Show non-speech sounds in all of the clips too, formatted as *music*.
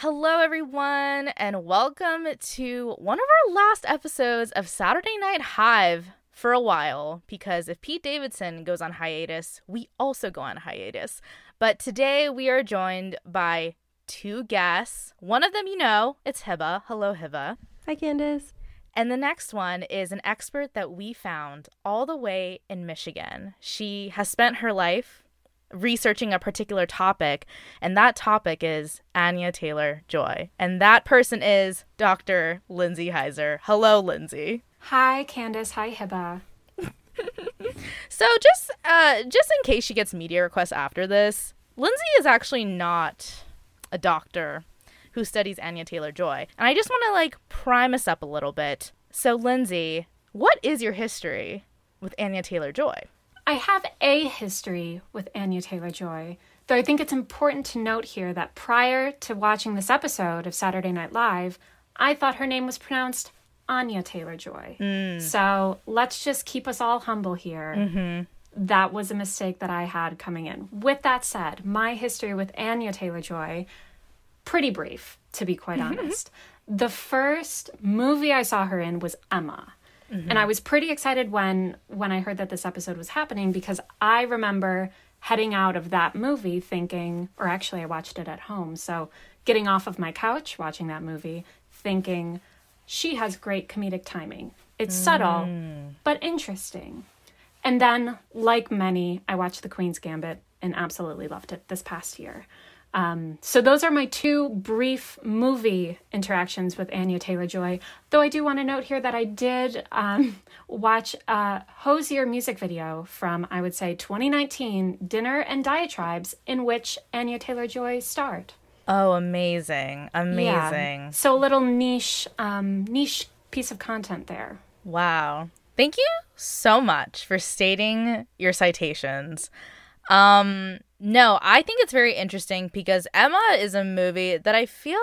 Hello, everyone, and welcome to one of our last episodes of Saturday Night Hive for a while. Because if Pete Davidson goes on hiatus, we also go on hiatus. But today we are joined by two guests. One of them you know, it's Hiba. Hello, Hiba. Hi, Candace. And the next one is an expert that we found all the way in Michigan. She has spent her life researching a particular topic, and that topic is Anya Taylor Joy. And that person is Dr. Lindsay Heiser. Hello, Lindsay. Hi, Candace. Hi, Hiba. so just uh just in case she gets media requests after this, Lindsay is actually not a doctor who studies Anya Taylor Joy. And I just want to like prime us up a little bit. So Lindsay, what is your history with Anya Taylor Joy? I have a history with Anya Taylor Joy, though I think it's important to note here that prior to watching this episode of Saturday Night Live, I thought her name was pronounced Anya Taylor Joy. Mm. So let's just keep us all humble here. Mm-hmm. That was a mistake that I had coming in. With that said, my history with Anya Taylor Joy, pretty brief, to be quite *laughs* honest. The first movie I saw her in was Emma. Mm-hmm. And I was pretty excited when when I heard that this episode was happening because I remember heading out of that movie thinking or actually I watched it at home. So getting off of my couch watching that movie thinking she has great comedic timing. It's mm. subtle but interesting. And then like many, I watched The Queen's Gambit and absolutely loved it this past year. Um, so those are my two brief movie interactions with Anya Taylor Joy. Though I do want to note here that I did um, *laughs* watch a Hozier music video from I would say 2019, Dinner and Diatribes, in which Anya Taylor Joy starred. Oh, amazing! Amazing. Yeah. So a little niche, um, niche piece of content there. Wow. Thank you so much for stating your citations. Um, no, I think it's very interesting because Emma is a movie that I feel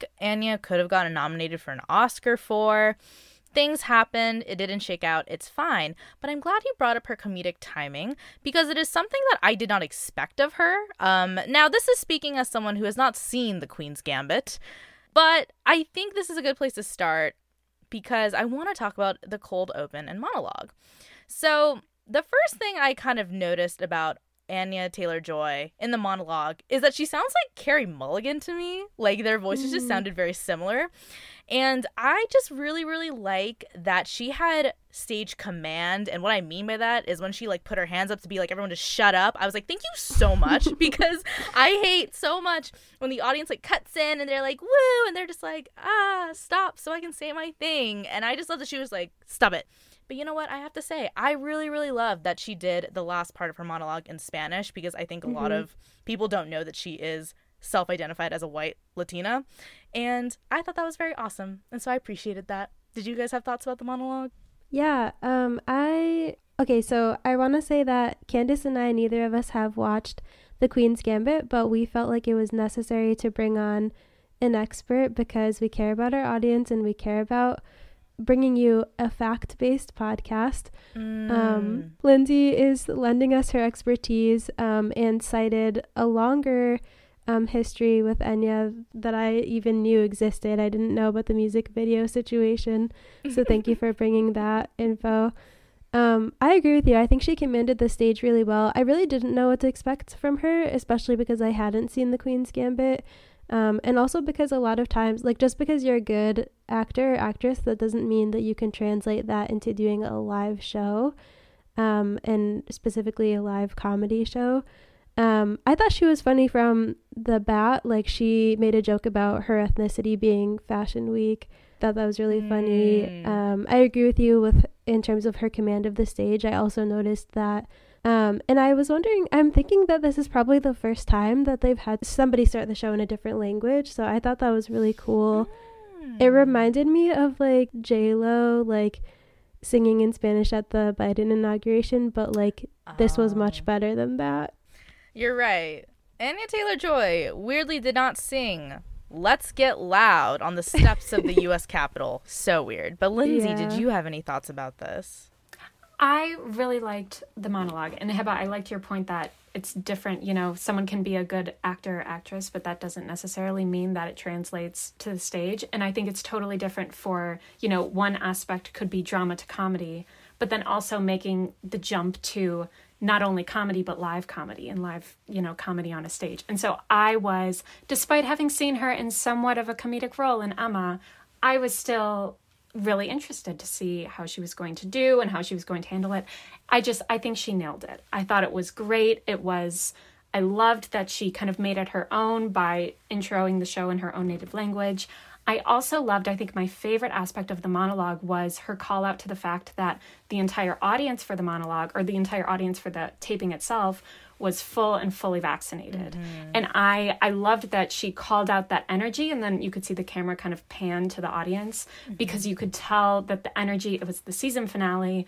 like Anya could have gotten nominated for an Oscar for. Things happened, it didn't shake out, it's fine. But I'm glad you brought up her comedic timing because it is something that I did not expect of her. Um, now, this is speaking as someone who has not seen The Queen's Gambit, but I think this is a good place to start because I want to talk about the cold open and monologue. So, the first thing I kind of noticed about Anya Taylor Joy in the monologue is that she sounds like Carey Mulligan to me. Like their voices mm. just sounded very similar. And I just really, really like that she had stage command. And what I mean by that is when she like put her hands up to be like, everyone just shut up. I was like, thank you so much *laughs* because I hate so much when the audience like cuts in and they're like, woo, and they're just like, ah, stop so I can say my thing. And I just love that she was like, stop it. But you know what? I have to say, I really, really love that she did the last part of her monologue in Spanish because I think a mm-hmm. lot of people don't know that she is self identified as a white Latina. And I thought that was very awesome. And so I appreciated that. Did you guys have thoughts about the monologue? Yeah. Um, I. Okay, so I want to say that Candace and I, neither of us have watched The Queen's Gambit, but we felt like it was necessary to bring on an expert because we care about our audience and we care about bringing you a fact based podcast. Um, mm. Um, Lindsay is lending us her expertise um, and cited a longer um, history with Enya that I even knew existed. I didn't know about the music video situation. So thank you for *laughs* bringing that info. Um, I agree with you. I think she commanded the stage really well. I really didn't know what to expect from her, especially because I hadn't seen The Queen's Gambit. Um, and also because a lot of times, like just because you're a good actor or actress, that doesn't mean that you can translate that into doing a live show, um, and specifically a live comedy show. Um, I thought she was funny from the bat. Like she made a joke about her ethnicity being Fashion Week. Thought that was really mm. funny. Um, I agree with you with in terms of her command of the stage. I also noticed that um, and I was wondering, I'm thinking that this is probably the first time that they've had somebody start the show in a different language. So I thought that was really cool. Mm. It reminded me of like J Lo, like singing in Spanish at the Biden inauguration, but like oh. this was much oh. better than that. You're right. Anya Taylor Joy weirdly did not sing Let's Get Loud on the steps of the *laughs* US Capitol. So weird. But Lindsay, yeah. did you have any thoughts about this? I really liked the monologue. And Hiba, I liked your point that it's different. You know, someone can be a good actor or actress, but that doesn't necessarily mean that it translates to the stage. And I think it's totally different for, you know, one aspect could be drama to comedy, but then also making the jump to not only comedy but live comedy and live you know comedy on a stage and so i was despite having seen her in somewhat of a comedic role in emma i was still really interested to see how she was going to do and how she was going to handle it. I just i think she nailed it. I thought it was great. It was i loved that she kind of made it her own by introing the show in her own native language. I also loved, I think my favorite aspect of the monologue was her call out to the fact that the entire audience for the monologue, or the entire audience for the taping itself, was full and fully vaccinated. Mm-hmm. And I I loved that she called out that energy and then you could see the camera kind of pan to the audience mm-hmm. because you could tell that the energy it was the season finale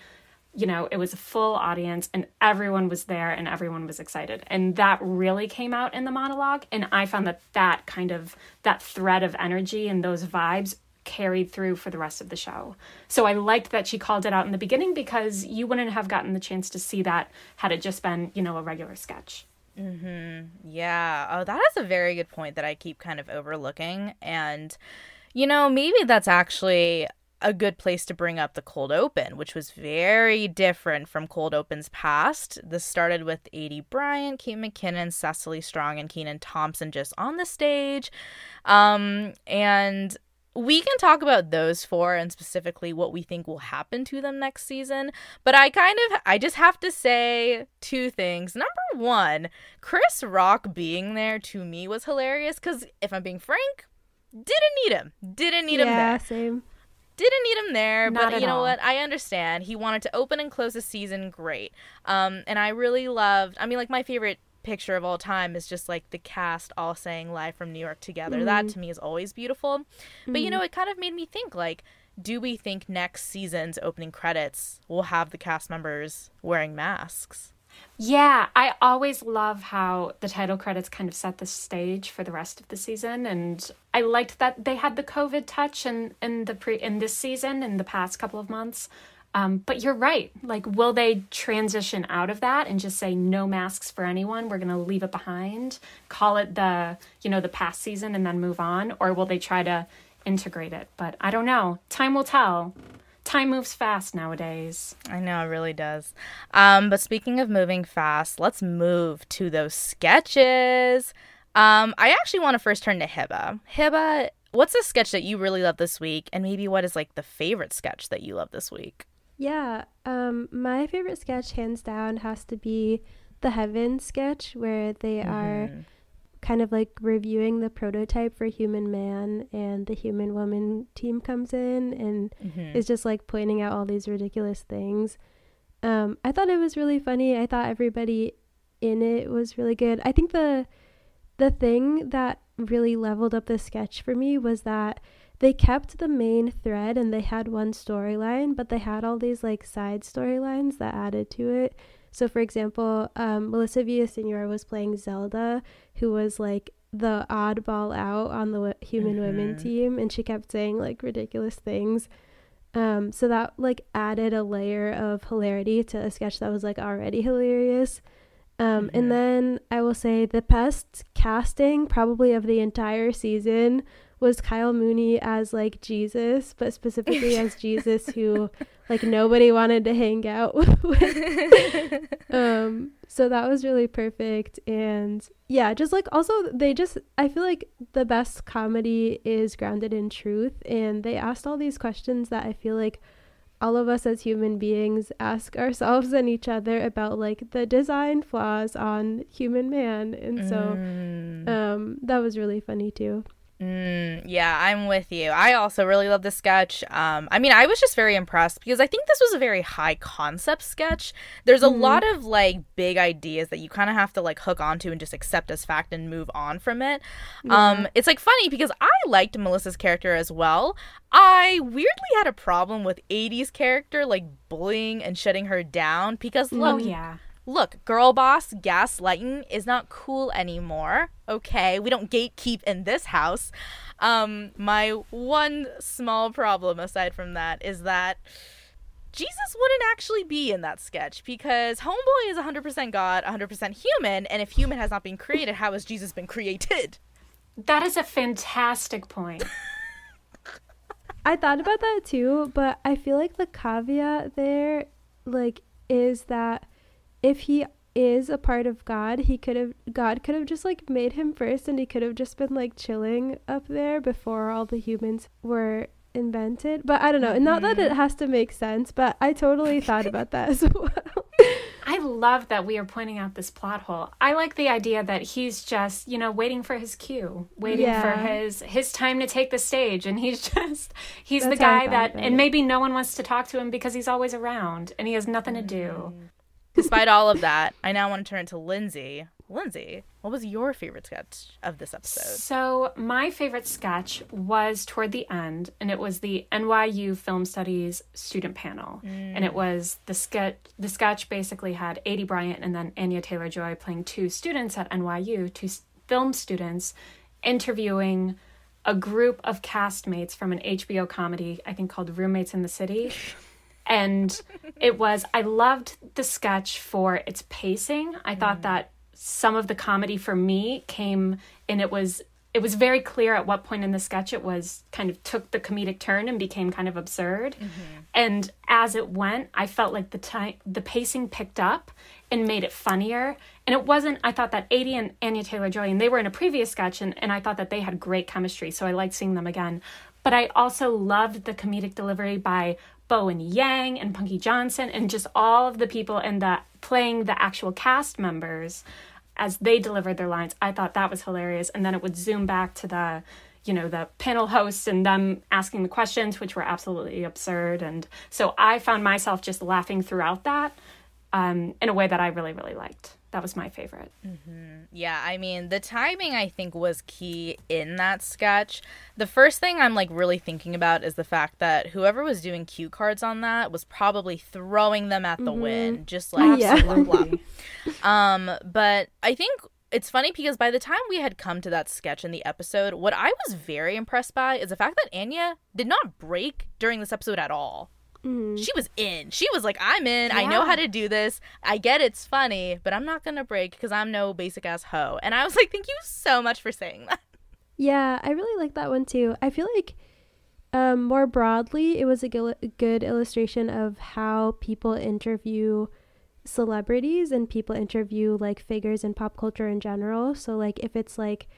you know, it was a full audience and everyone was there and everyone was excited. And that really came out in the monologue. And I found that that kind of, that thread of energy and those vibes carried through for the rest of the show. So I liked that she called it out in the beginning because you wouldn't have gotten the chance to see that had it just been, you know, a regular sketch. Mhm. Yeah. Oh, that is a very good point that I keep kind of overlooking and you know, maybe that's actually a good place to bring up the cold open, which was very different from cold opens past. This started with Aidy Bryant, Kate McKinnon, Cecily Strong, and Kenan Thompson just on the stage. Um, and we can talk about those four and specifically what we think will happen to them next season. But I kind of, I just have to say two things. Number one, Chris Rock being there to me was hilarious because if I'm being frank, didn't need him. Didn't need yeah, him there. Yeah, same. Didn't need him there, Not but you know all. what? I understand. He wanted to open and close the season great. Um, and I really loved. I mean, like my favorite picture of all time is just like the cast all saying live from New York together. Mm-hmm. That to me is always beautiful. But you know, it kind of made me think like, do we think next season's opening credits will have the cast members wearing masks? Yeah, I always love how the title credits kind of set the stage for the rest of the season, and I liked that they had the COVID touch in in the pre in this season in the past couple of months. Um, but you're right. Like, will they transition out of that and just say no masks for anyone? We're gonna leave it behind, call it the you know the past season, and then move on, or will they try to integrate it? But I don't know. Time will tell time moves fast nowadays. I know it really does. Um, but speaking of moving fast, let's move to those sketches. Um, I actually want to first turn to Hiba. Hiba, what's a sketch that you really love this week, and maybe what is like the favorite sketch that you love this week? Yeah, um, my favorite sketch, hands down, has to be the Heaven sketch where they mm-hmm. are kind of like reviewing the prototype for human man and the human woman team comes in and mm-hmm. is just like pointing out all these ridiculous things um, i thought it was really funny i thought everybody in it was really good i think the the thing that really leveled up the sketch for me was that they kept the main thread and they had one storyline but they had all these like side storylines that added to it so, for example, um, Melissa Villaseñor was playing Zelda, who was like the oddball out on the human mm-hmm. women team, and she kept saying like ridiculous things. Um, so that like added a layer of hilarity to a sketch that was like already hilarious. Um, mm-hmm. And then I will say the best casting probably of the entire season was Kyle Mooney as like Jesus, but specifically *laughs* as Jesus who like nobody wanted to hang out *laughs* with. *laughs* um so that was really perfect and yeah, just like also they just I feel like the best comedy is grounded in truth and they asked all these questions that I feel like all of us as human beings ask ourselves and each other about like the design flaws on human man and so mm. um that was really funny too Mm, yeah, I'm with you. I also really love the sketch. Um, I mean, I was just very impressed because I think this was a very high concept sketch. There's a mm-hmm. lot of like big ideas that you kind of have to like hook onto and just accept as fact and move on from it. Yeah. Um, it's like funny because I liked Melissa's character as well. I weirdly had a problem with Aidy's character like bullying and shutting her down because look, oh yeah look, girl boss gaslighting is not cool anymore. Okay, we don't gatekeep in this house. Um, my one small problem aside from that is that Jesus wouldn't actually be in that sketch because Homeboy is 100% God, 100% human, and if human has not been created, how has Jesus been created? That is a fantastic point. *laughs* I thought about that too, but I feel like the caveat there, like, is that if he is a part of God, he could have God could have just like made him first, and he could have just been like chilling up there before all the humans were invented. But I don't know. Not that it mm-hmm. has to make sense, but I totally thought about that as *laughs* well. I love that we are pointing out this plot hole. I like the idea that he's just, you know, waiting for his cue, waiting Yeah. for his his time to take the stage and he's *laughs* just he's That's the guy that and it. maybe no one wants to talk to him because he's always around and he has nothing to do. Despite all of that, I now want to turn it to Lindsay. Lindsay, what was your favorite sketch of this episode? So, my favorite sketch was toward the end, and it was the NYU Film Studies student panel. And it mm. was the sketch. The sketch basically had Aidy Bryant and then Anya Taylor Joy playing two students at NYU, two s- film students, interviewing a group of castmates from an HBO comedy, I think called Roommates in the City. *laughs* and it was i loved the sketch for its pacing. I thought mm. that some of the comedy for me came and it was it was very clear at what point in the sketch it was kind of took the comedic turn and became kind of absurd. Mm-hmm. And as it went i felt like the time the pacing picked up and made it funnier. And it wasn't i thought that Aidy and anya taylor joy and they were in a previous sketch and, and i thought that they had great chemistry so i liked seeing them again. But I also loved the comedic delivery by Bowen Yang and Punky Johnson and just all of the people and the playing the actual cast members as they delivered their lines. I thought that was hilarious. And then it would zoom back to the you know the panel hosts and them asking the questions which were absolutely absurd and so i found myself just laughing throughout that um, in a way that i really really liked that was my favorite Yeah, I mean, the timing I think was key in that sketch. The first thing I'm like really thinking about is the fact that whoever was doing cue cards on that was probably throwing them at the wind, just like Yeah. blah, blah. *laughs* Um, but I think it's funny because by the time we had come to that sketch in the episode, what I was very impressed by is the fact that Anya did not break during this episode at all. She was in. She was like, I'm in. I know how to do this. I get it's funny, but I'm not going to break because I'm no basic ass hoe. And I was like, thank you so much for saying that. *laughs* Yeah, I really like that one too. I feel like um, more broadly, it was a gil- good illustration of how people interview celebrities and people interview like figures in pop culture in general. So, like, if it's like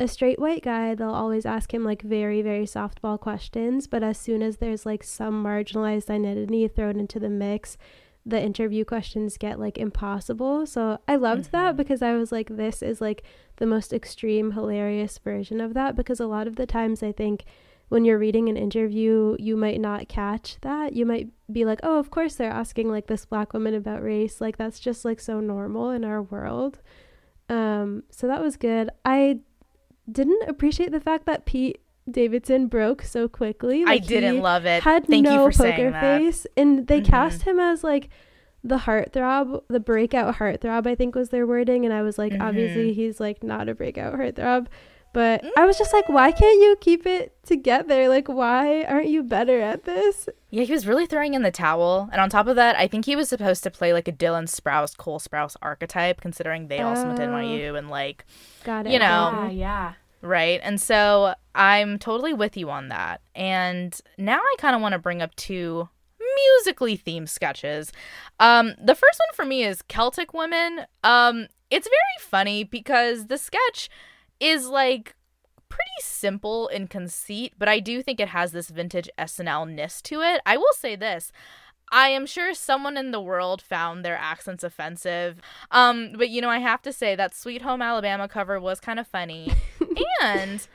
a straight white guy, they'll always ask him like very, very softball questions. But as soon as there's like some marginalized identity thrown into the mix, the interview questions get like impossible. So I loved that because I was like, this is like the most extreme, hilarious version of that. Because a lot of the times I think when you're reading an interview, you might not catch that. You might be like, oh, of course they're asking like this black woman about race. Like that's just like so normal in our world. Um, so that was good. I didn't appreciate the fact that Pete Davidson broke so quickly. I didn't love it. Had Thank no you for poker saying that. face, and they Mhm. cast him as like the heartthrob, the breakout heartthrob. I think was their wording, and I was like, Mm-hmm. obviously he's like not a breakout heartthrob. But I was just like, why can't you keep it together? Like, why aren't you better at this? Yeah, he was really throwing in the towel. And on top of that, I think he was supposed to play like a Dylan Sprouse, Cole Sprouse archetype, considering they also went to Oh. NYU and like, Got it. You know, yeah yeah right? And so I'm totally with you on that. And now I kind of want to bring up two musically themed sketches. Um, the first one for me is Celtic Women. Um, it's very funny because the sketch is like pretty simple in conceit, but I do think it has this vintage SNL ness to it. I will say this. I am sure someone in the world found their accents offensive. Um, but you know, I have to say that Sweet Home Alabama cover was kind of funny. *laughs* and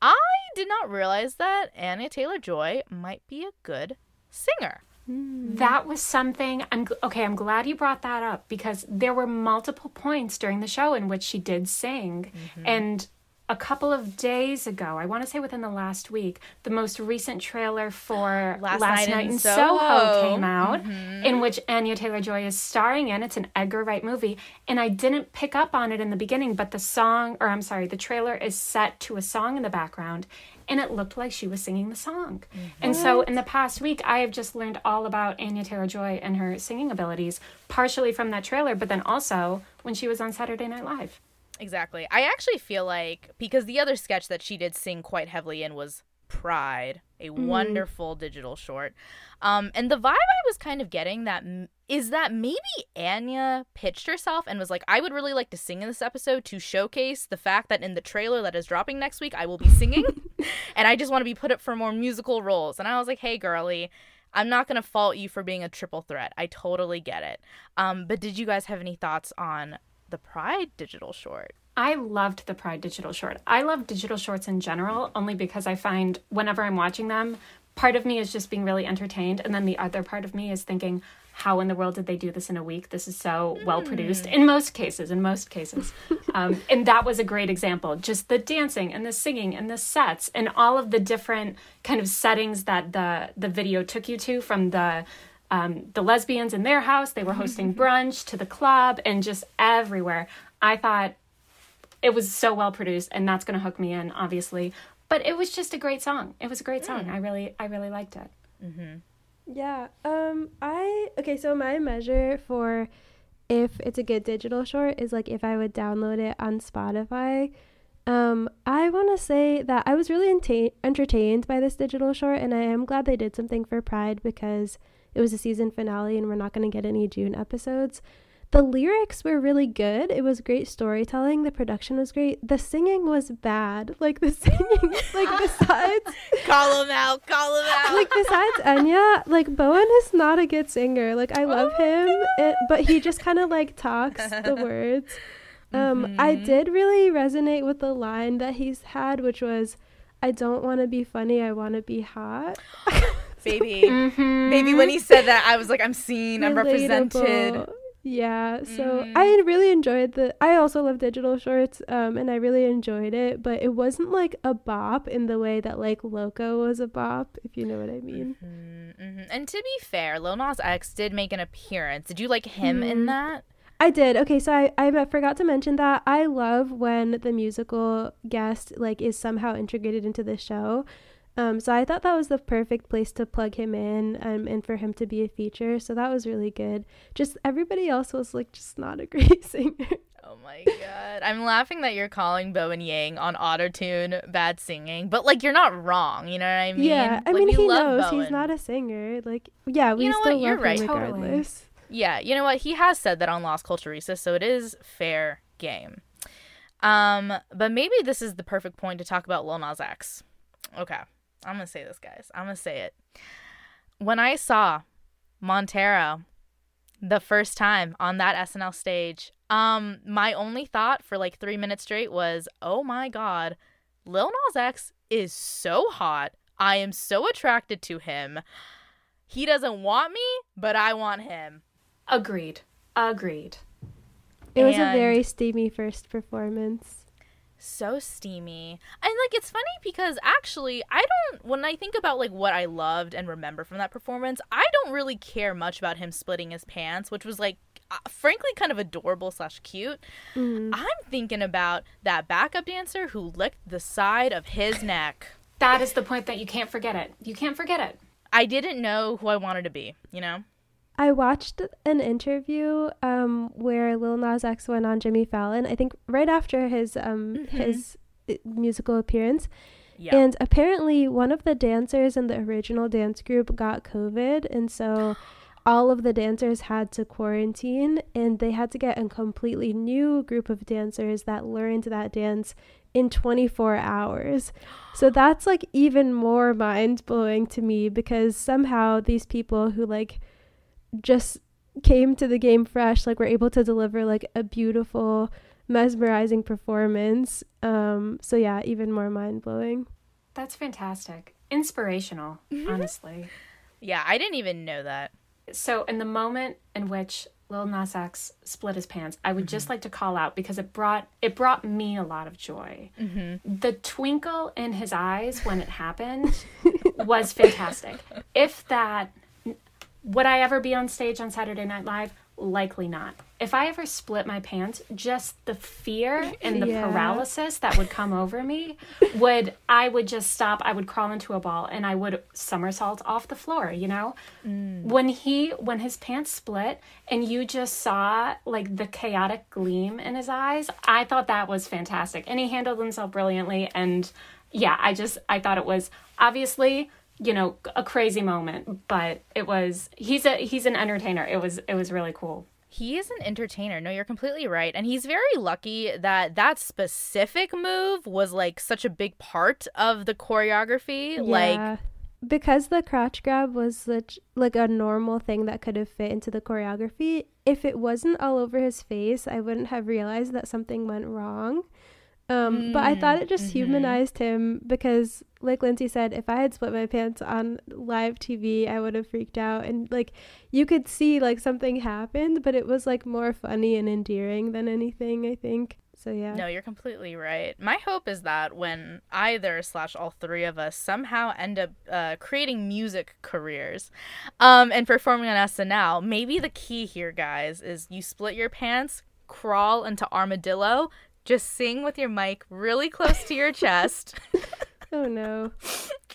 I did not realize that Anna Taylor Joy might be a good singer. That was something I'm okay, I'm glad you brought that up because there were multiple points during the show in which she did sing and a couple of days ago, I want to say within the last week, the most recent trailer for *gasps* Last, Last, Night, Night, in in Soho. Soho, came out, Mhm. in which Anya Taylor Joy is starring in. It's an Edgar Wright movie, and I didn't pick up on it in the beginning, but the song, or I'm sorry, the trailer is set to a song in the background, and it looked like she was singing the song. Mm-hmm. And so in the past week, I have just learned all about Anya Taylor Joy and her singing abilities, partially from that trailer, but then also when she was on Saturday Night Live. Exactly. I actually feel like because the other sketch that she did sing quite heavily in was Pride, a wonderful digital short. Um, and the vibe I was kind of getting that m- is that maybe Anya pitched herself and was like, I would really like to sing in this episode to showcase the fact that in the trailer that is dropping next week, I will be singing. *laughs* and I just want to be put up for more musical roles. And I was like, hey, girly. I'm not going to fault you for being a triple threat. I totally get it. Um, but did you guys have any thoughts on the Pride digital short? I loved the Pride digital short. I love digital shorts in general only because I find whenever I'm watching them, part of me is just being really entertained, and then the other part of me is thinking, how in the world did they do this in a week? This is so well produced in most cases, in most cases. *laughs* um, and that was a great example. Just the dancing and the singing and the sets and all of the different kind of settings that the the video took you to from the um, the lesbians in their house, they were hosting *laughs* brunch to the club and just everywhere. I thought it was so well produced and that's going to hook me in obviously but it was just a great song it was a great song i really i really liked it Yeah. Um I okay, so my measure for if it's a good digital short is like if I would download it on Spotify. Um I want to say that I was really enta- entertained by this digital short and I am glad they did something for Pride because it was a season finale and we're not going to get any June episodes. The lyrics were really good. It was great storytelling. The production was great. The singing was bad. Like the *laughs* singing, like besides *laughs* call him out, call him out. like besides Anya, like Bowen is not a good singer. Like I love my him, it, but he just kind of like talks the *laughs* words. Um, I Mhm. did really resonate with the line that he's had, which was, "I don't want to be funny. I want to be hot." baby. mm-hmm. Baby, when he said that, I was like, I'm seen, I'm represented. Yeah, so Mhm. I really enjoyed the. I also love digital shorts, um, and I really enjoyed it. But it wasn't like a bop in the way that like Loco was a bop, if you know what I mean. Mhm, mhm. And to be fair, Lil Nas X did make an appearance. Did you like him in Mhm. that? I did. Okay, so I, I forgot to mention that I love when the musical guest like is somehow integrated into the show. Um, so I thought that was the perfect place to plug him in um, and for him to be a feature. So that was really good. Just everybody else was like just not a great *laughs* singer. Oh my god. I'm laughing that you're calling Bowen Yang on autotune bad singing, but like you're not wrong, you know what I mean? yeah, I Like, mean he knows he's not a singer. Like yeah, we You know still what? You're love right. him Totally. regardless. Yeah, you know what? He has said that on Las Culturistas, so it is fair game. Um, but maybe this is the perfect point to talk about Lil Nas X. Okay, I'm gonna say this, guys. I'm gonna say it. When I saw Montero the first time on that SNL stage, um, my only thought for like three minutes straight was, "Oh my god, Lil Nas X is so hot. I am so attracted to him. He doesn't want me, but I want him." agreed agreed It was a very steamy first performance. So steamy. And like it's funny because actually i don't when i think about like what i loved and remember from that performance i don't really care much about him splitting his pants which was like uh, frankly kind of adorable slash cute. Mhm. i'm thinking about that backup dancer who licked the side of his neck. That is the point that you can't forget it. You can't forget it. I didn't know who i wanted to be you know I watched an interview um, where Lil Nas X went on Jimmy Fallon. I think right after his um, Mhm. his uh, musical appearance, yeah and apparently one of the dancers in the original dance group got COVID, and so *gasps* all of the dancers had to quarantine, and they had to get a completely new group of dancers that learned that dance in 24 hours. So *gasps* that's like even more mind blowing to me because somehow these people who like just came to the game fresh like were able to deliver like a beautiful mesmerizing performance um so yeah even more mind blowing that's fantastic inspirational honestly yeah i didn't even know that So, in the moment in which Lil Nas X split his pants, I would mm-hmm. just like to call out because it brought it brought me a lot of joy. Mm-hmm. The twinkle in his eyes when it happened was fantastic. If that would I ever be on stage on Saturday Night Live? Likely not. If I ever split my pants, just the fear and the yeah. paralysis that would come over me would I would just stop. I would crawl into a ball and I would somersault off the floor, you know? Mm. When he when his pants split and you just saw like the chaotic gleam in his eyes, I thought that was fantastic. And he handled himself brilliantly and yeah, I just I thought it was obviously you know a crazy moment but it was he's a he's an entertainer. It was it was really cool. He is an entertainer. No you're completely right. And he's very lucky that that specific move was like such a big part of the choreography. Yeah. like because the crotch grab was such like a normal thing that could have fit into the choreography if it wasn't all over his face i wouldn't have realized that something went wrong um, mm, but I thought it just mm-hmm. humanized him because, like Lindsay said, if I had split my pants on live TV, I would have freaked out. And like, you could see like something happened, but it was like more funny and endearing than anything. I think. So yeah. No, you're completely right. My hope is that when either slash all three of us somehow end up uh, creating music careers, um, and performing on SNL, maybe the key here, guys, is you split your pants, crawl into armadillo, just sing with your mic really close to your chest. *laughs* oh no.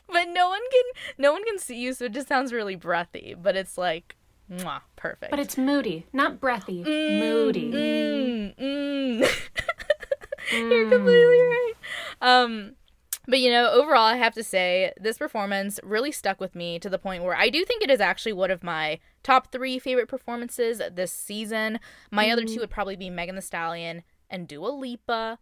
But no one can no one can see you, so it just sounds really breathy. But it's like mwah, perfect. But it's moody, not breathy. Mm, moody. Mm, mm. *laughs* You're completely right. Um but you know, overall, I have to say this performance really stuck with me to the point where I do think it is actually one of my top three favorite performances this season. My mm. other two would probably be Megan Thee Stallion and Dua Lipa.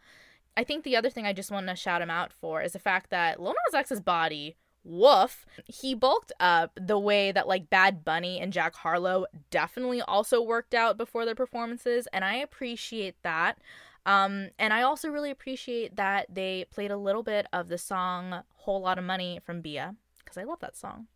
I think the other thing I just want to shout him out for is the fact that Lil Nas X's body, woof, he bulked up the way that like Bad Bunny and Jack Harlow definitely also worked out before their performances, and I appreciate that. Um, and I also really appreciate that they played a little bit of the song Whole Lot of Money from Bia, because I love that song.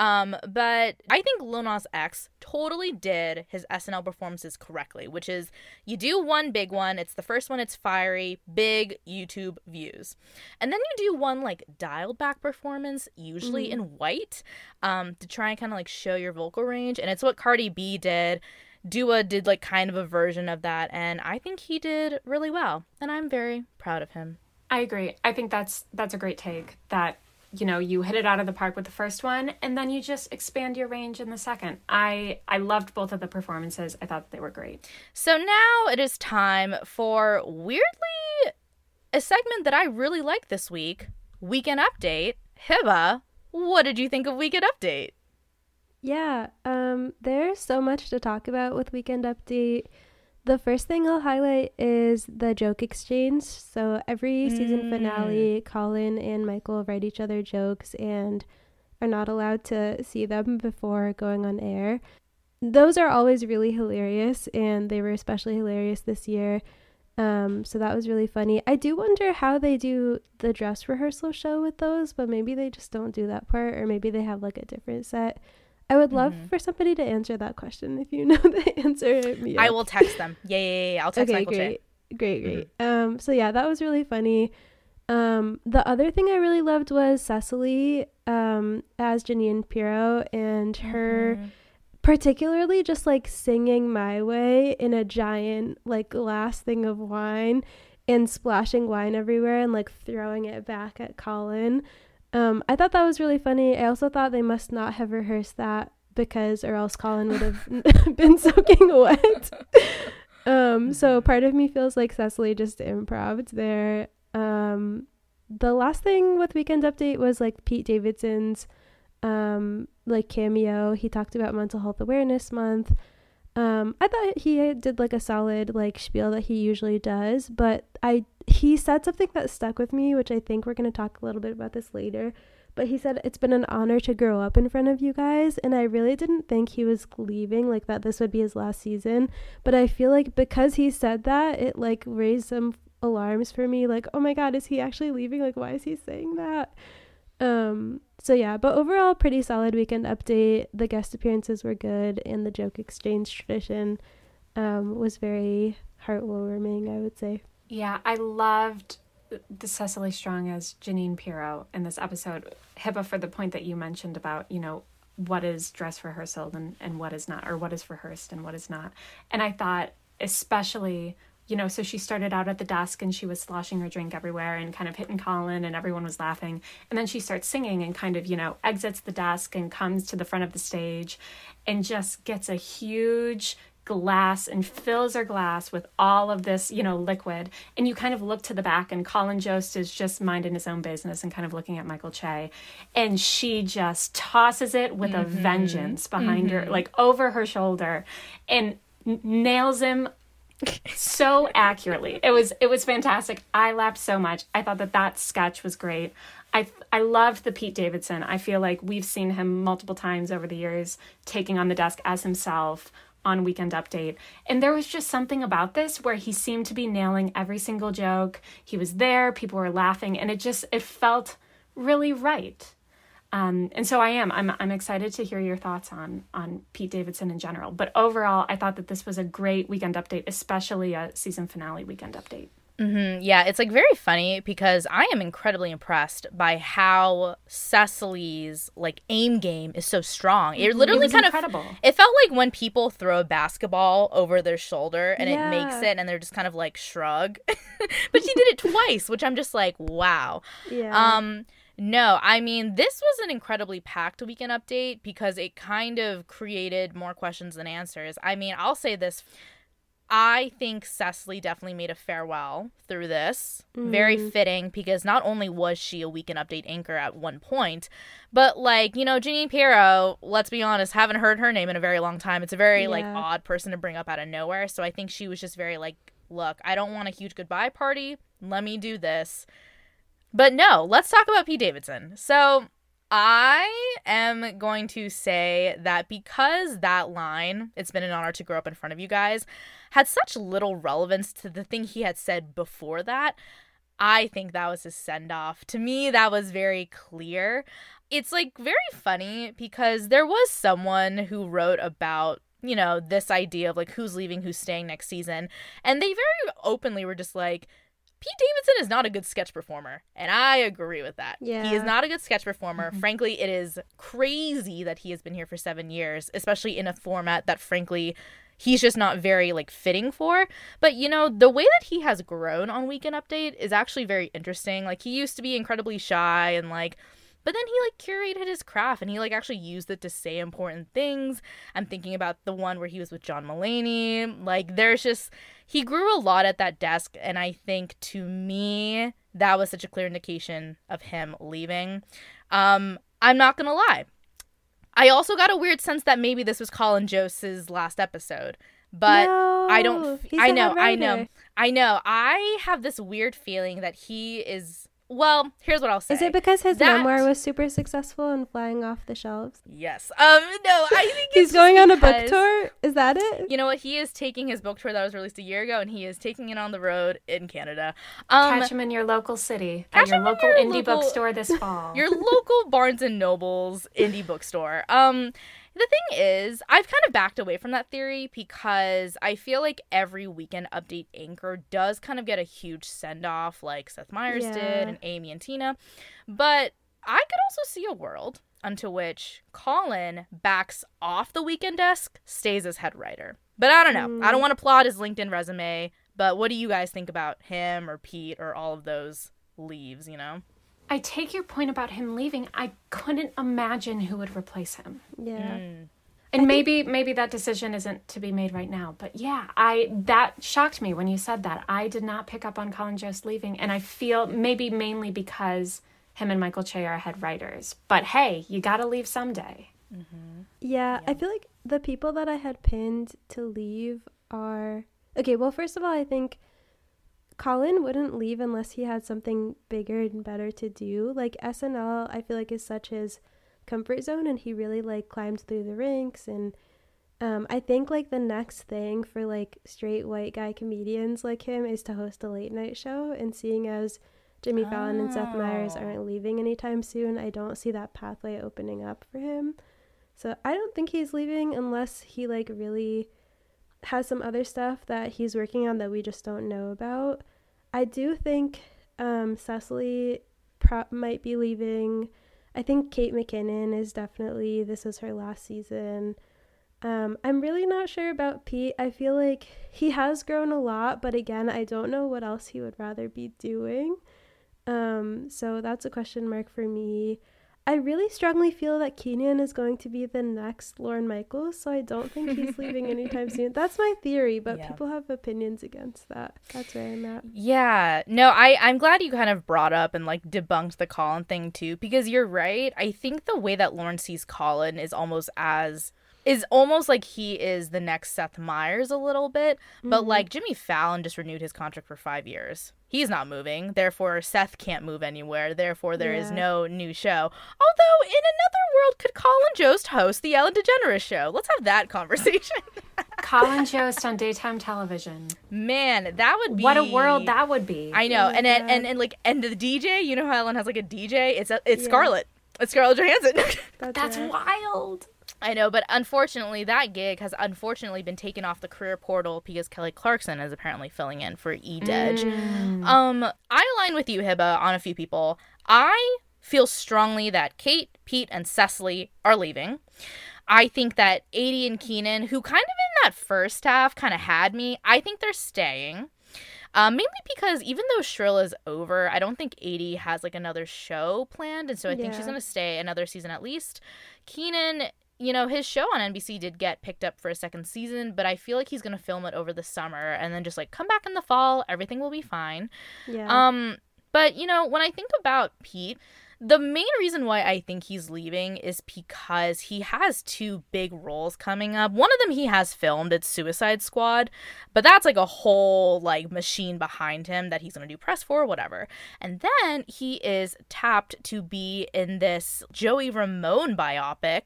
Um, but I think Lil Nas X totally did his SNL performances correctly, which is you do one big one, it's the first one, it's fiery, big YouTube views. And then you do one like dialed back performance, usually mm. in white, um, to try and kind of like show your vocal range. And it's what Cardi B did. Dua did like kind of a version of that, and I think he did really well, and I'm very proud of him. I agree. I think that's that's a great take. That you know you hit it out of the park with the first one and then you just expand your range in the second. I i loved both of the performances. I thought they were great. So now it is time for weirdly a segment that i really like this week. Weekend update. Hiba what did you think of weekend update? Yeah um there's so much to talk about with weekend update the first thing I'll highlight is the joke exchange. So every mm. season finale, Colin and Michael write each other jokes and are not allowed to see them before going on air. Those are always really hilarious, and they were especially hilarious this year. Um, so that was really funny. I do wonder how they do the dress rehearsal show with those, but maybe they just don't do that part, or maybe they have like a different set. I would love mm-hmm. for somebody to answer that question. If you *laughs* know the answer, I will text them. Yeah, yeah, yeah. I'll text okay, Michael great. Great, great. Mm-hmm. Um, so yeah, that was really funny. Um, the other thing I really loved was Cecily um, as Jeanine Pirro and her mm-hmm. particularly just like singing my way in a giant like glass thing of wine and splashing wine everywhere and like throwing it back at Colin. Um, I thought that was really funny. I also thought they must not have rehearsed that because, or else Colin would have *laughs* *laughs* been soaking wet. *laughs* um, so mm-hmm. part of me feels like Cecily just improv there. Um, the last thing with Weekend Update was like Pete Davidson's um, like cameo. He talked about Mental Health Awareness Month. Um, I thought he did like a solid like spiel that he usually does, but I he said something that stuck with me, which I think we're gonna talk a little bit about this later. But he said it's been an honor to grow up in front of you guys, and I really didn't think he was leaving, like that this would be his last season. But I feel like because he said that, it like raised some alarms for me, like, oh my god, is he actually leaving? Like, why is he saying that? Um, so yeah, but overall, pretty solid weekend update. The guest appearances were good, and the joke exchange tradition um, was very heartwarming. I would say. Yeah, I loved the Cecily Strong as Jeanine Pirro in this episode. Hiba, for the point that you mentioned about you know what is dress rehearsal and, and what is not, or what is rehearsed and what is not. And I thought, especially you know, so she started out at the desk and she was sloshing her drink everywhere and kind of hitting Colin and everyone was laughing. And then she starts singing and kind of, you know, exits the desk and comes to the front of the stage and just gets a huge glass and fills her glass with all of this, you know, liquid. And you kind of look to the back, and Colin Jost is just minding his own business and kind of looking at Michael Che. And she just tosses it with mm-hmm. a vengeance behind mm-hmm. her, like over her shoulder, and nails him so accurately. It was it was fantastic. I laughed so much. I thought that that sketch was great. I I loved the Pete Davidson. I feel like we've seen him multiple times over the years taking on the desk as himself on Weekend Update. And there was just something about this where he seemed to be nailing every single joke. He was there, people were laughing, and it just it felt really right. Um, and so I am. I'm I'm excited to hear your thoughts on on Pete Davidson in general. But overall, I thought that this was a great weekend update, especially a season finale weekend update. Mm-hmm. Yeah, it's like very funny because I am incredibly impressed by how Cecily's like aim game is so strong. It mm-hmm. literally it kind incredible. of it felt like when people throw a basketball over their shoulder and yeah. it makes it and they're just kind of like shrug. *laughs* but she did it twice, which I'm just like, wow. Yeah. Um no, I mean, this was an incredibly packed weekend update because it kind of created more questions than answers. I mean, I'll say this. I think Cecily definitely made a farewell through this. Mm. Very fitting because not only was she a weekend update anchor at one point, but like, you know, Jeanine Pirro, let's be honest, haven't heard her name in a very long time. It's a very yeah. like odd person to bring up out of nowhere. So I think she was just very like, look, I don't want a huge goodbye party. Let me do this. But no, let's talk about Pete Davidson. So I am going to say that because that line, it's been an honor to grow up in front of you guys, had such little relevance to the thing he had said before that, I think that was his send off. To me, that was very clear. It's like very funny because there was someone who wrote about you know, this idea of like who's leaving, who's staying next season. And they very openly were just like, Pete Davidson is not a good sketch performer, and I agree with that. Yeah. He is not a good sketch performer. Mm-hmm. Frankly, it is crazy that he has been here for 7 years, especially in a format that frankly he's just not very like fitting for. But you know, the way that he has grown on Weekend Update is actually very interesting. Like he used to be incredibly shy and like but then he like curated his craft and he like actually used it to say important things. I'm thinking about the one where he was with John Mulaney. Like there's just he grew a lot at that desk and I think to me that was such a clear indication of him leaving. Um I'm not going to lie. I also got a weird sense that maybe this was Colin Jost's last episode. But no, I don't I know, I know. I know. I have this weird feeling that he is well, here's what I'll say. Is it because his that... memoir was super successful and flying off the shelves? Yes. Um. No, I think *laughs* he's going on a book tour. Is that it? You know what? He is taking his book tour that was released a year ago, and he is taking it on the road in Canada. Um, catch him in your local city, at your local your indie local, bookstore this fall. *laughs* Your local Barnes and Nobles indie bookstore. Um. The thing is, I've kind of backed away from that theory because I feel like every weekend update anchor does kind of get a huge send off, like Seth Meyers yeah. did and Amy and Tina. But I could also see a world unto which Colin backs off the weekend desk, stays as head writer. But I don't know. Mm. I don't mm. want to plot his LinkedIn resume. But what do you guys think about him or Pete or all of those leaves, you know? I take your point about him leaving. I couldn't imagine who would replace him. Yeah. Mm. And maybe maybe that decision isn't to be made right now. But yeah, I that shocked me when you said that. I did not pick up on Colin Jost leaving, and I feel maybe mainly because him and Michael Che are head writers. But hey, you got to leave someday. Mm-hmm. Yeah, yeah, I feel like the people that I had pinned to leave are okay. Well, first of all, I think Colin wouldn't leave unless he had something bigger and better to do. Like SNL, I feel like is such his comfort zone, and he really like climbed through the ranks. And um, I think like the next thing for like straight white guy comedians like him is to host a late night show. And seeing as Jimmy Fallon and Seth Meyers oh. aren't leaving anytime soon. I don't see that pathway opening up for him. So I don't think he's leaving unless he like really has some other stuff that he's working on that we just don't know about. I do think um, Cecily might be leaving. I think Kate McKinnon is definitely this is her last season. Um, I'm really not sure about Pete. I feel like he has grown a lot, but again, I don't know what else he would rather be doing. Um, so that's a question mark for me. I really strongly feel that Kenan is going to be the next Lorne Michaels, so I don't think he's leaving *laughs* anytime soon. That's my theory, but yeah. people have opinions against that. That's where I'm at. Yeah. No, I, I'm glad you kind of brought up and like debunked the Colin thing too, because you're right. I think the way that Lorne sees Colin is almost as is almost like he is the next Seth Meyers a little bit, but mm-hmm. like Jimmy Fallon just renewed his contract for five years. He's not moving, therefore Seth can't move anywhere. Therefore, there yeah. is no new show. Although in another world, could Colin Jost host the Ellen DeGeneres show? Let's have that *laughs* conversation. Colin Jost on daytime television. Man, that would be what a world that would be. I know, oh and, and, and and like and the DJ, you know how Ellen has like a DJ? It's a, it's yeah. Scarlett. It's Scarlett Johansson. *laughs* That's, That's right. wild. I know, but unfortunately, that gig has unfortunately been taken off the career portal because Kelly Clarkson is apparently filling in for E. Dej. Mm. Um, I align with you, Hiba, on a few people. I feel strongly that Kate, Pete, and Cecily are leaving. I think that Aidy and Kenan, who kind of in that first half kind of had me, I think they're staying. Um, mainly because even though Shrill is over, I don't think Aidy has like another show planned, and so I yeah. think she's gonna stay another season at least. Kenan you know, his show on NBC did get picked up for a second season, but I feel like he's going to film it over the summer and then just like come back in the fall, everything will be fine. Yeah. Um but you know, when I think about Pete, the main reason why I think he's leaving is because he has two big roles coming up. One of them he has filmed, it's Suicide Squad, but that's like a whole like machine behind him that he's going to do press for, whatever. And then he is tapped to be in this Joey Ramone biopic.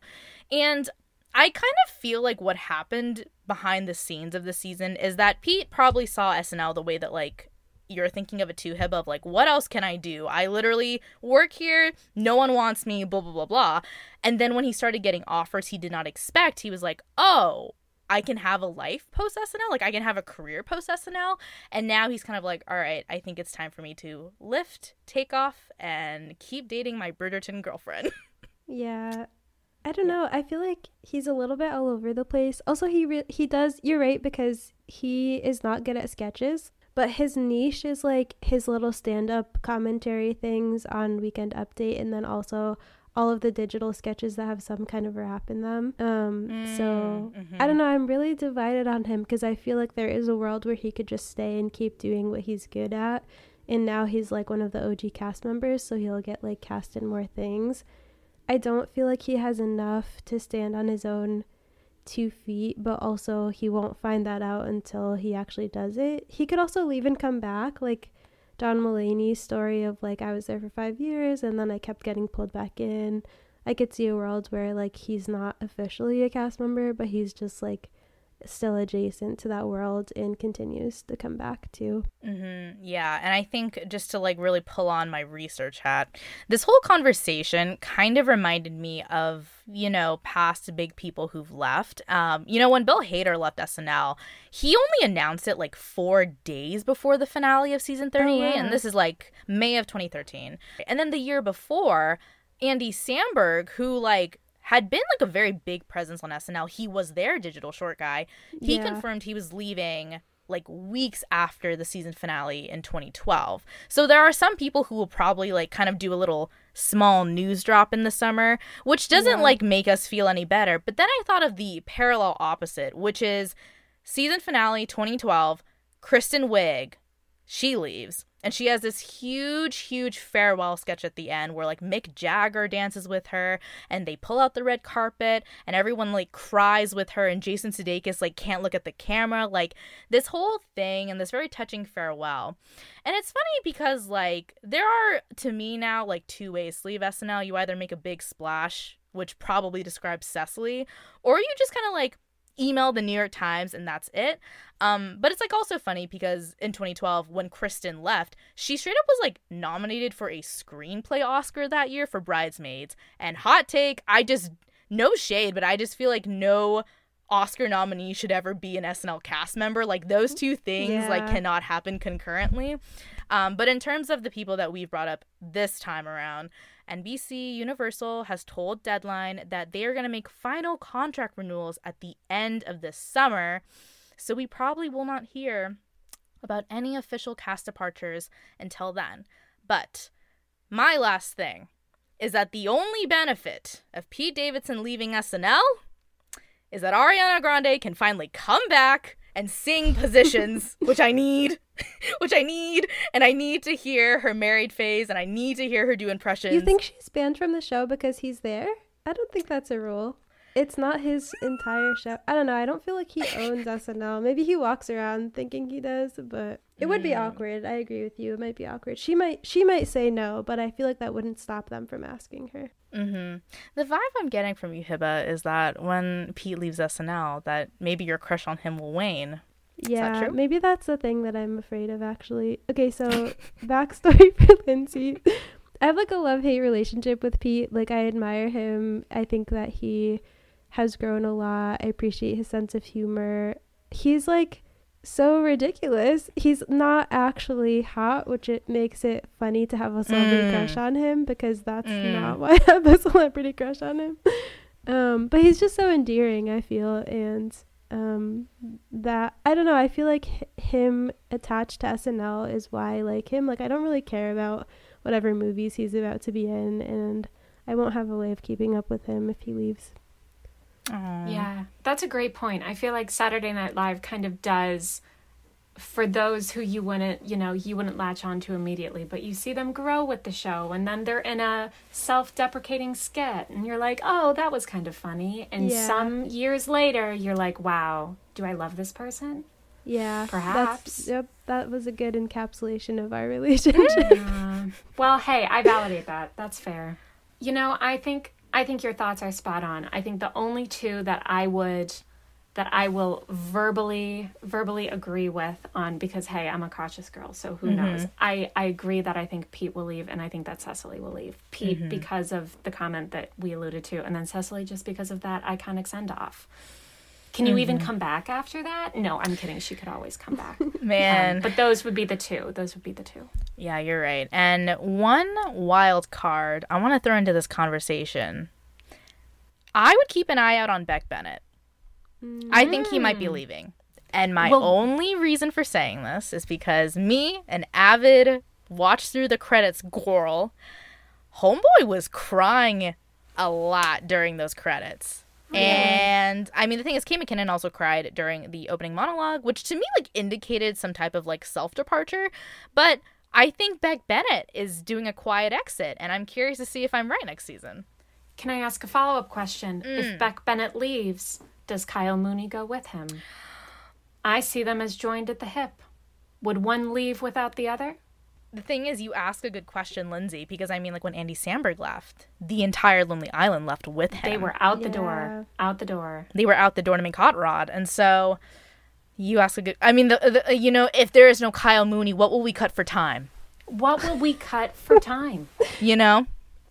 And I kind of feel like what happened behind the scenes of the season is that Pete probably saw SNL the way that like you're thinking of a two hib of like what else can I do? I literally work here, no one wants me, blah blah blah blah. And then when he started getting offers he did not expect, he was like, "Oh, I can have a life post SNL, like I can have a career post SNL." And now he's kind of like, "All right, I think it's time for me to lift, take off and keep dating my Bridgerton girlfriend." *laughs* Yeah. I don't know. I feel like he's a little bit all over the place. Also, he re- he does. You're right because he is not good at sketches, but his niche is like his little stand-up commentary things on Weekend Update, and then also all of the digital sketches that have some kind of rap in them. Um, mm, so mm-hmm. I don't know. I'm really divided on him because I feel like there is a world where he could just stay and keep doing what he's good at, and now he's like one of the OG cast members, so he'll get like cast in more things. I don't feel like he has enough to stand on his own two feet, but also he won't find that out until he actually does it. He could also leave and come back, like John Mulaney's story of like I was there for five years and then I kept getting pulled back in. I could see a world where like he's not officially a cast member, but he's just like still adjacent to that world and continues to come back to. Mm-hmm. Yeah, and I think just to like really pull on my research hat, this whole conversation kind of reminded me of you know past big people who've left. Um, you know when Bill Hader left SNL, he only announced it like four days before the finale of season thirty eight, oh, wow. and this is like May of twenty thirteen, and then the year before. Andy Samberg, who like had been like a very big presence on SNL. He was their digital short guy. He yeah. confirmed he was leaving like weeks after the season finale in 2012. So there are some people who will probably like kind of do a little small news drop in the summer, which doesn't yeah. like make us feel any better. But then I thought of the parallel opposite, which is season finale 2012, Kristen Wiig, she leaves. And she has this huge, huge farewell sketch at the end where like Mick Jagger dances with her and they pull out the red carpet and everyone like cries with her and Jason Sudeikis like can't look at the camera. Like this whole thing and this very touching farewell. And it's funny because like there are to me now like two ways to leave SNL. You either make a big splash, which probably describes Cecily, or you just kind of like email the New York Times and that's it. Um, but it's like also funny because in 2012, when Kristen left, she straight up was like nominated for a screenplay Oscar that year for Bridesmaids. And hot take, I just no shade, but I just feel like no Oscar nominee should ever be an SNL cast member. Like those two things yeah. like cannot happen concurrently. Um, but in terms of the people that we've brought up this time around, NBC Universal has told Deadline that they are going to make final contract renewals at the end of this summer. So we probably will not hear about any official cast departures until then. But my last thing is that the only benefit of Pete Davidson leaving SNL is that Ariana Grande can finally come back and sing positions, which I need, *laughs* which I need, and I need to hear her married phase, and I need to hear her do impressions. You think she's banned from the show because he's there? I don't think that's a rule. It's not his entire show. I don't know. I don't feel like he owns SNL. Maybe he walks around thinking he does, but it would be mm. awkward. I agree with you. It might be awkward. She might she might say no, but I feel like that wouldn't stop them from asking her. Mm-hmm. The vibe I'm getting from you, Hiba, is that when Pete leaves SNL, that maybe your crush on him will wane. Yeah, that maybe that's the thing that I'm afraid of. Actually, okay. So *laughs* backstory *laughs* for Lindsay. I have like a love hate relationship with Pete. Like I admire him. I think that he has grown a lot. I appreciate his sense of humor. He's like so ridiculous. He's not actually hot, which it makes it funny to have a celebrity mm. crush on him because that's mm. not why *laughs* I have a celebrity crush on him. Um, but he's just so endearing, I feel, and um, that I don't know. I feel like h- him attached to SNL is why I like him. Like I don't really care about whatever movies he's about to be in, and I won't have a way of keeping up with him if he leaves. Aww. Yeah, that's a great point. I feel like Saturday Night Live kind of does for those who you wouldn't, you know, you wouldn't latch on to immediately, but you see them grow with the show and then they're in a self-deprecating skit and you're like, "Oh, that was kind of funny." And yeah. some years later, you're like, "Wow, do I love this person?" Yeah. Perhaps. yep, that was a good encapsulation of our *laughs* relationship. Yeah. well, hey, I validate that. That's fair. You know, I think I think your thoughts are spot on. I think the only two that I would that I will verbally verbally agree with on because hey, I'm a cautious girl, so who mm-hmm. knows. I I agree that I think Pete will leave and I think that Cecily will leave. Pete mm-hmm. because of the comment that we alluded to and then Cecily just because of that iconic send off. Can you mm-hmm. even come back after that? No, I'm kidding. She could always come back. *laughs* Man. Um, but those would be the two. Those would be the two. Yeah, you're right. And one wild card I want to throw into this conversation. I would keep an eye out on Beck Bennett. Mm. I think he might be mm. leaving. And my well, only reason for saying this is because me, an avid watch through the credits girl, Homeboy was crying a lot during those credits. And I mean, the thing is, Kate McKinnon also cried during the opening monologue, which to me like indicated some type of like self departure. But I think Beck Bennett is doing a quiet exit, and I'm curious to see if I'm right next season. Can I ask a follow up question? Mm. If Beck Bennett leaves, does Kyle Mooney go with him? I see them as joined at the hip. Would one leave without the other? the thing is, you ask a good question, Lindsay, because I mean, like when Andy Samberg left, the entire Lonely Island left with him. They were out the yeah. door, out the door. They were out the door to make Hot Rod, and so you ask a good. I mean, the, the you know, if there is no Kyle Mooney, what will we cut for time? What will we cut for time? *laughs* you know,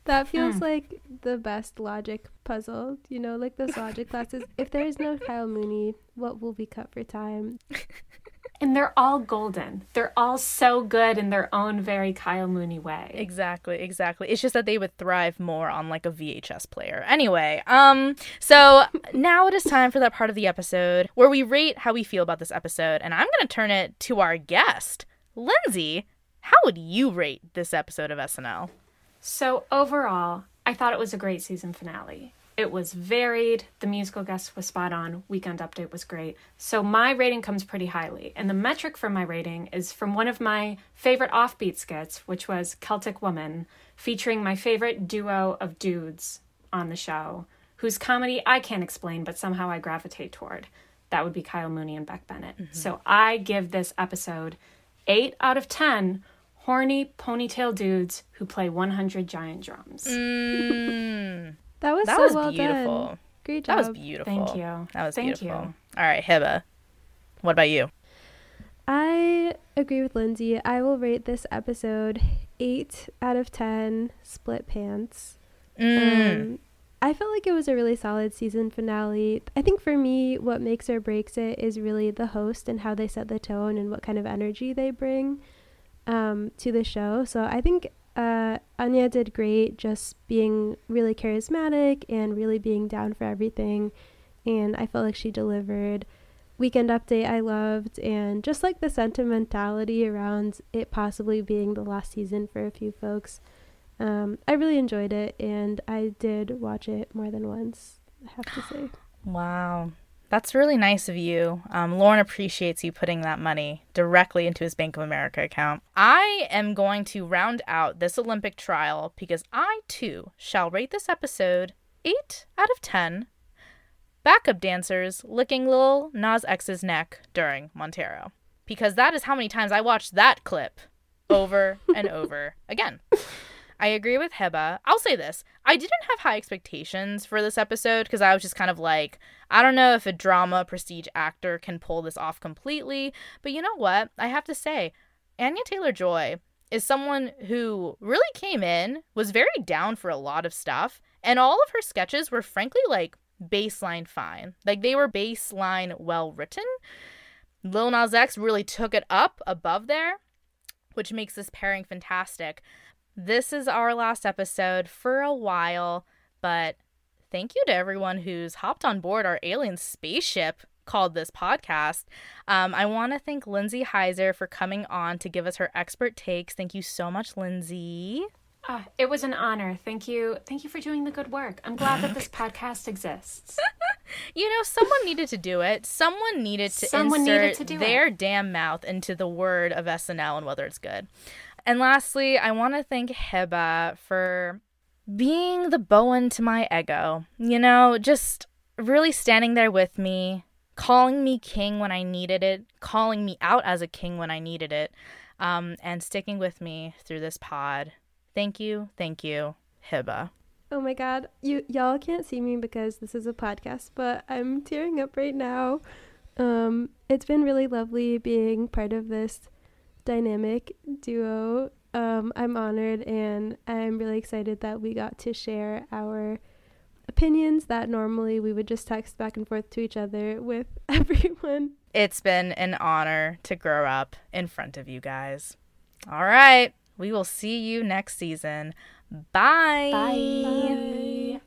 that feels mm. like the best logic puzzle. You know, like those logic classes. If there is no Kyle Mooney, what will we cut for time? *laughs* and they're all golden. They're all so good in their own very Kyle Mooney way. Exactly, exactly. It's just that they would thrive more on like a VHS player. Anyway, um so now it is time for that part of the episode where we rate how we feel about this episode and I'm going to turn it to our guest. Lindsay, how would you rate this episode of SNL? So, overall, I thought it was a great season finale. It was varied. The musical guest was spot on. Weekend update was great. So my rating comes pretty highly. And the metric for my rating is from one of my favorite offbeat skits, which was Celtic Woman, featuring my favorite duo of dudes on the show, whose comedy I can't explain, but somehow I gravitate toward. That would be Kyle Mooney and Beck Bennett. Mm-hmm. So I give this episode 8 out of 10 horny ponytail dudes who play 100 giant drums. Mm. That was that so was well beautiful. Done. Great job. That was beautiful. Thank you. That was Thank beautiful. you. All right, Hiba. What about you? I agree with Lindsay. I will rate this episode 8 out of 10 split pants. Mm. Um, I felt like it was a really solid season finale. I think for me, what makes or breaks it is really the host and how they set the tone and what kind of energy they bring um, to the show. So I think uh, Anya did great, just being really charismatic and really being down for everything. And I felt like she delivered. Weekend Update I loved, and just like the sentimentality around it possibly being the last season for a few folks. Um, I really enjoyed it, and I did watch it more than once. I have to say. Wow. That's really nice of you. Um, Lorne appreciates you putting that money directly into his Bank of America account. I am going to round out this Olympic trial because I too shall rate this episode 8 out of 10 backup dancers licking Lil Nas X's neck during Montero. Because that is how many times I watched that clip over *laughs* and over again. I agree with Hiba. I'll say this. I didn't have high expectations for this episode because I was just kind of like, I don't know if a drama prestige actor can pull this off completely. But you know what? I have to say, Anya Taylor Joy is someone who really came in, was very down for a lot of stuff, and all of her sketches were frankly like baseline fine. Like they were baseline well written. Lil Nas X really took it up above there, which makes this pairing fantastic. This is our last episode for a while, but thank you to everyone who's hopped on board our alien spaceship called this podcast. Um, I want to thank Lindsay Heiser for coming on to give us her expert takes. Thank you so much, Lindsay. Ah, it was an honor. Thank you. Thank you for doing the good work. I'm glad that this *laughs* podcast exists. *laughs* You know, someone needed to do it. Someone needed to Someone insert needed to their damn mouth into the word of SNL and whether it's good. And lastly, I want to thank Hiba for being the Bowen to my ego. You know, just really standing there with me, calling me king when I needed it, calling me out as a king when I needed it, um, and sticking with me through this pod. Thank you, thank you, Hiba. Oh my god, you y'all can't see me because this is a podcast, but I'm tearing up right now. Um, it's been really lovely being part of this dynamic duo. Um, I'm honored and I'm really excited that we got to share our opinions that normally we would just text back and forth to each other with *laughs* everyone. It's been an honor to grow up in front of you guys. All right, we will see you next season. Bye. Bye.